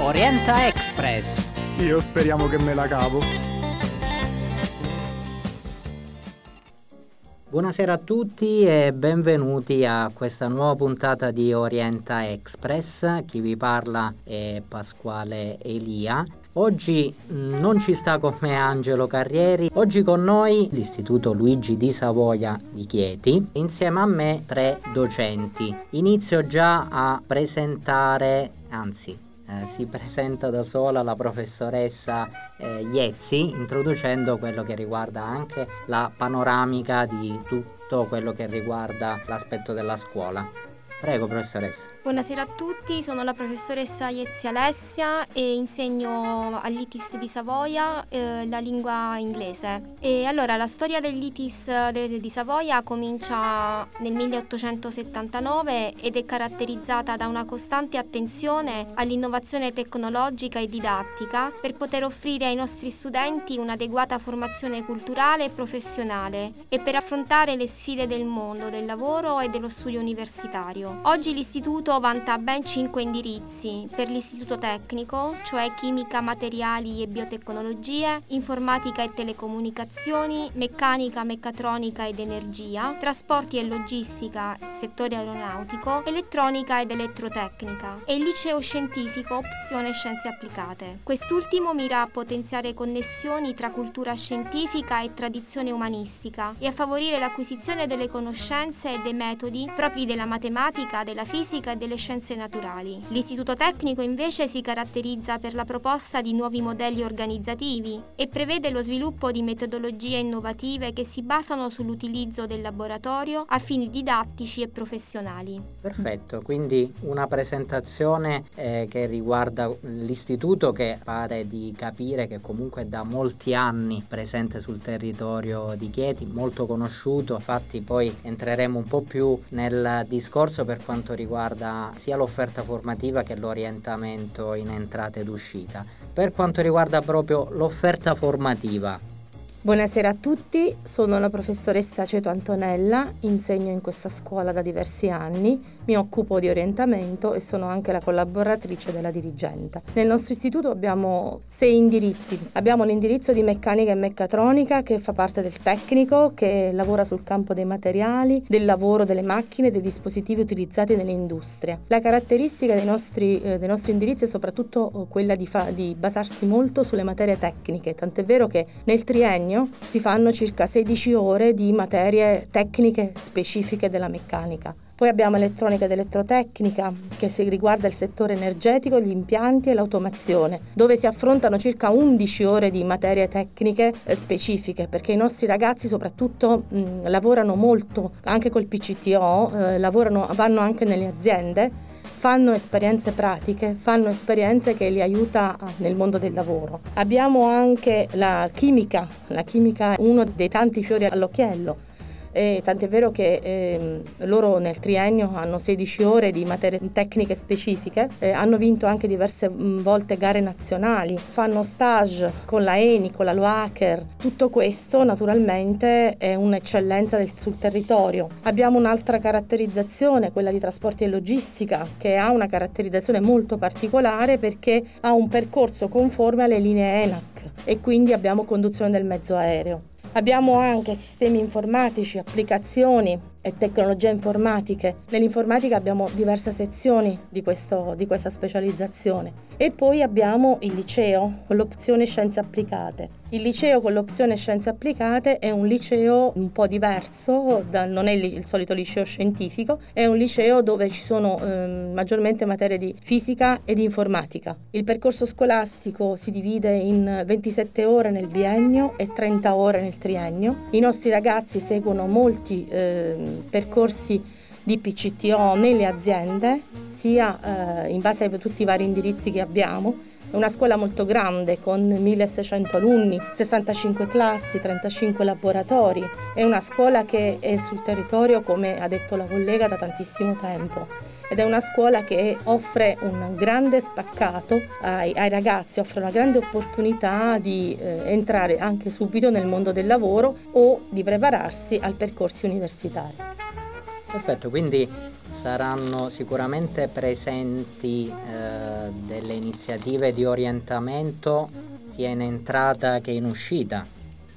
Orienta Express. Io speriamo che me la cavo. Buonasera a tutti e benvenuti a questa nuova puntata di Orienta Express. Chi vi parla è Pasquale Elia. Oggi mm, non ci sta con me Angelo Carrieri, oggi con noi l'Istituto Luigi di Savoia di Chieti, insieme a me tre docenti. Inizio già a presentare, anzi eh, si presenta da sola la professoressa eh, Iezzi, introducendo quello che riguarda anche la panoramica di tutto quello che riguarda l'aspetto della scuola. Prego, professoressa. Buonasera a tutti, sono la professoressa Iezzi Alessia e insegno all'ITIS di Savoia eh, la lingua inglese. E allora la storia dell'ITIS de- di Savoia comincia nel 1879 ed è caratterizzata da una costante attenzione all'innovazione tecnologica e didattica per poter offrire ai nostri studenti un'adeguata formazione culturale e professionale e per affrontare le sfide del mondo, del lavoro e dello studio universitario. Oggi l'istituto vanta ben 5 indirizzi per l'istituto tecnico, cioè chimica, materiali e biotecnologie, informatica e telecomunicazioni, meccanica, meccatronica ed energia, trasporti e logistica, settore aeronautico, elettronica ed elettrotecnica e il liceo scientifico opzione scienze applicate. Quest'ultimo mira a potenziare connessioni tra cultura scientifica e tradizione umanistica e a favorire l'acquisizione delle conoscenze e dei metodi propri della matematica della fisica e delle scienze naturali. L'istituto tecnico invece si caratterizza per la proposta di nuovi modelli organizzativi e prevede lo sviluppo di metodologie innovative che si basano sull'utilizzo del laboratorio a fini didattici e professionali. Perfetto, quindi una presentazione eh, che riguarda l'istituto che pare di capire che comunque da molti anni presente sul territorio di Chieti, molto conosciuto, infatti poi entreremo un po' più nel discorso per quanto riguarda sia l'offerta formativa che l'orientamento in entrata ed uscita. Per quanto riguarda proprio l'offerta formativa, Buonasera a tutti, sono la professoressa Ceto Antonella, insegno in questa scuola da diversi anni, mi occupo di orientamento e sono anche la collaboratrice della dirigente. Nel nostro istituto abbiamo sei indirizzi. Abbiamo l'indirizzo di meccanica e meccatronica che fa parte del tecnico, che lavora sul campo dei materiali, del lavoro delle macchine e dei dispositivi utilizzati nell'industria. La caratteristica dei nostri, eh, dei nostri indirizzi è soprattutto eh, quella di, fa- di basarsi molto sulle materie tecniche, tant'è vero che nel triennio si fanno circa 16 ore di materie tecniche specifiche della meccanica. Poi abbiamo elettronica ed elettrotecnica che riguarda il settore energetico, gli impianti e l'automazione, dove si affrontano circa 11 ore di materie tecniche eh, specifiche, perché i nostri ragazzi soprattutto mh, lavorano molto anche col PCTO, eh, lavorano, vanno anche nelle aziende fanno esperienze pratiche, fanno esperienze che li aiuta nel mondo del lavoro. Abbiamo anche la chimica, la chimica è uno dei tanti fiori all'occhiello e tant'è vero che eh, loro nel triennio hanno 16 ore di materie tecniche specifiche, eh, hanno vinto anche diverse mm, volte gare nazionali, fanno stage con la ENI, con la Loacker, tutto questo naturalmente è un'eccellenza del, sul territorio. Abbiamo un'altra caratterizzazione, quella di trasporti e logistica, che ha una caratterizzazione molto particolare perché ha un percorso conforme alle linee ENAC e quindi abbiamo conduzione del mezzo aereo. Abbiamo anche sistemi informatici, applicazioni e tecnologie informatiche. Nell'informatica abbiamo diverse sezioni di, questo, di questa specializzazione. E poi abbiamo il liceo con l'opzione scienze applicate. Il liceo con l'opzione scienze applicate è un liceo un po' diverso, da, non è il, solito liceo scientifico, è un liceo dove ci sono eh, maggiormente materie di fisica e di informatica. Il percorso scolastico si divide in 27 ore nel biennio e 30 ore nel triennio. I nostri ragazzi seguono molti eh, percorsi di PCTO nelle aziende, sia eh, in base a tutti i vari indirizzi che abbiamo. È una scuola molto grande con 1600 alunni, 65 classi, 35 laboratori. È una scuola che è sul territorio, come ha detto la collega, da tantissimo tempo. Ed è una scuola che offre un grande spaccato ai, ai ragazzi, offre una grande opportunità di eh, entrare anche subito nel mondo del lavoro o di prepararsi al percorso universitario. Perfetto, quindi saranno sicuramente presenti eh, delle iniziative di orientamento sia in entrata che in uscita.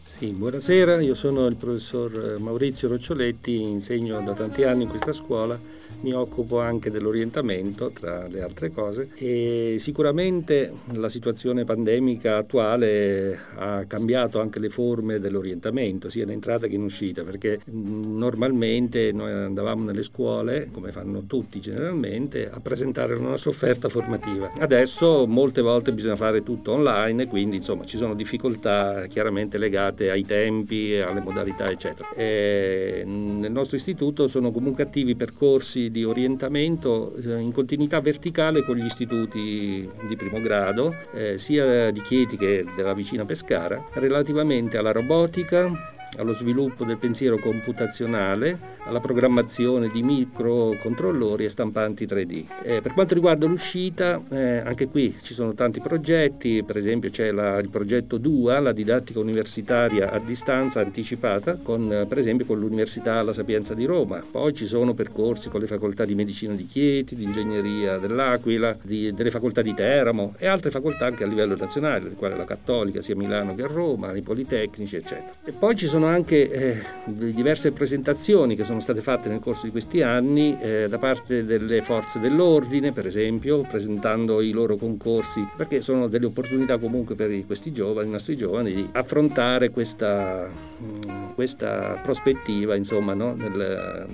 Sì, buonasera, io sono il professor Maurizio Roccioletti, insegno da tanti anni in questa scuola mi occupo anche dell'orientamento, tra le altre cose, e sicuramente la situazione pandemica attuale ha cambiato anche le forme dell'orientamento, sia in entrata che in uscita, perché normalmente noi andavamo nelle scuole, come fanno tutti generalmente, a presentare la nostra offerta formativa. Adesso molte volte bisogna fare tutto online, quindi insomma ci sono difficoltà chiaramente legate ai tempi, alle modalità, eccetera. E nel nostro istituto sono comunque attivi percorsi di orientamento eh, in continuità verticale con gli istituti di primo grado, eh, sia di Chieti che della vicina Pescara, relativamente alla robotica, allo sviluppo del pensiero computazionale, alla programmazione di microcontrollori e stampanti 3D. Eh, per quanto riguarda l'uscita, eh, anche qui ci sono tanti progetti, per esempio c'è la, il progetto DUA, la didattica universitaria a distanza anticipata, con, eh, per esempio con l'Università La Sapienza di Roma. Poi ci sono percorsi con le facoltà di medicina di Chieti, di ingegneria dell'Aquila, di, delle facoltà di Teramo e altre facoltà anche a livello nazionale, le la Cattolica sia a Milano che a Roma, i Politecnici, eccetera. E poi ci sono anche eh, diverse presentazioni che sono state fatte nel corso di questi anni eh, da parte delle forze dell'ordine, per esempio, presentando i loro concorsi, perché sono delle opportunità comunque per questi giovani, i nostri giovani, di affrontare questa, mm, questa prospettiva, insomma, no? nel,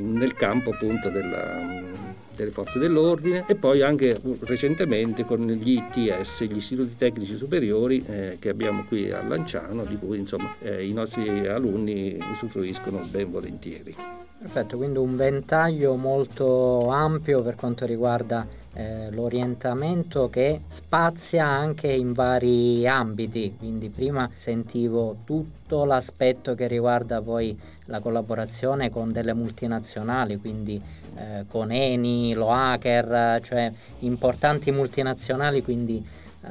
nel campo appunto della delle forze dell'ordine e poi anche recentemente con gli ITS, gli istituti tecnici superiori eh, che abbiamo qui a Lanciano, di cui insomma, eh, i nostri alunni usufruiscono ben volentieri. Perfetto, quindi un ventaglio molto ampio per quanto riguarda eh, l'orientamento che spazia anche in vari ambiti, quindi prima sentivo tutto l'aspetto che riguarda poi la collaborazione con delle multinazionali, quindi eh, con Eni, Loaker, cioè importanti multinazionali, quindi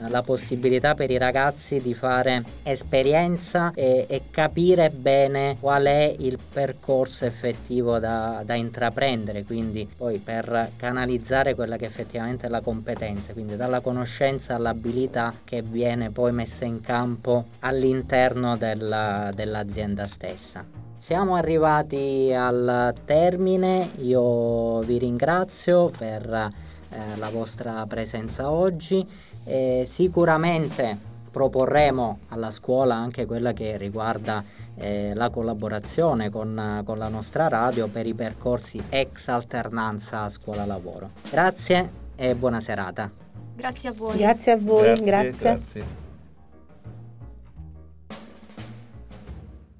la possibilità per i ragazzi di fare esperienza e, e, capire bene qual è il percorso effettivo da, da, intraprendere, quindi poi per canalizzare quella che effettivamente è la competenza, quindi dalla conoscenza all'abilità che viene poi messa in campo all'interno della, dell'azienda stessa. Siamo arrivati al termine, io vi ringrazio per eh, la vostra presenza oggi e sicuramente proporremo alla scuola anche quella che riguarda eh, la collaborazione con, con, la nostra radio per i percorsi ex alternanza scuola lavoro. Grazie e buona serata. Grazie a voi. Grazie a voi, grazie. grazie. grazie.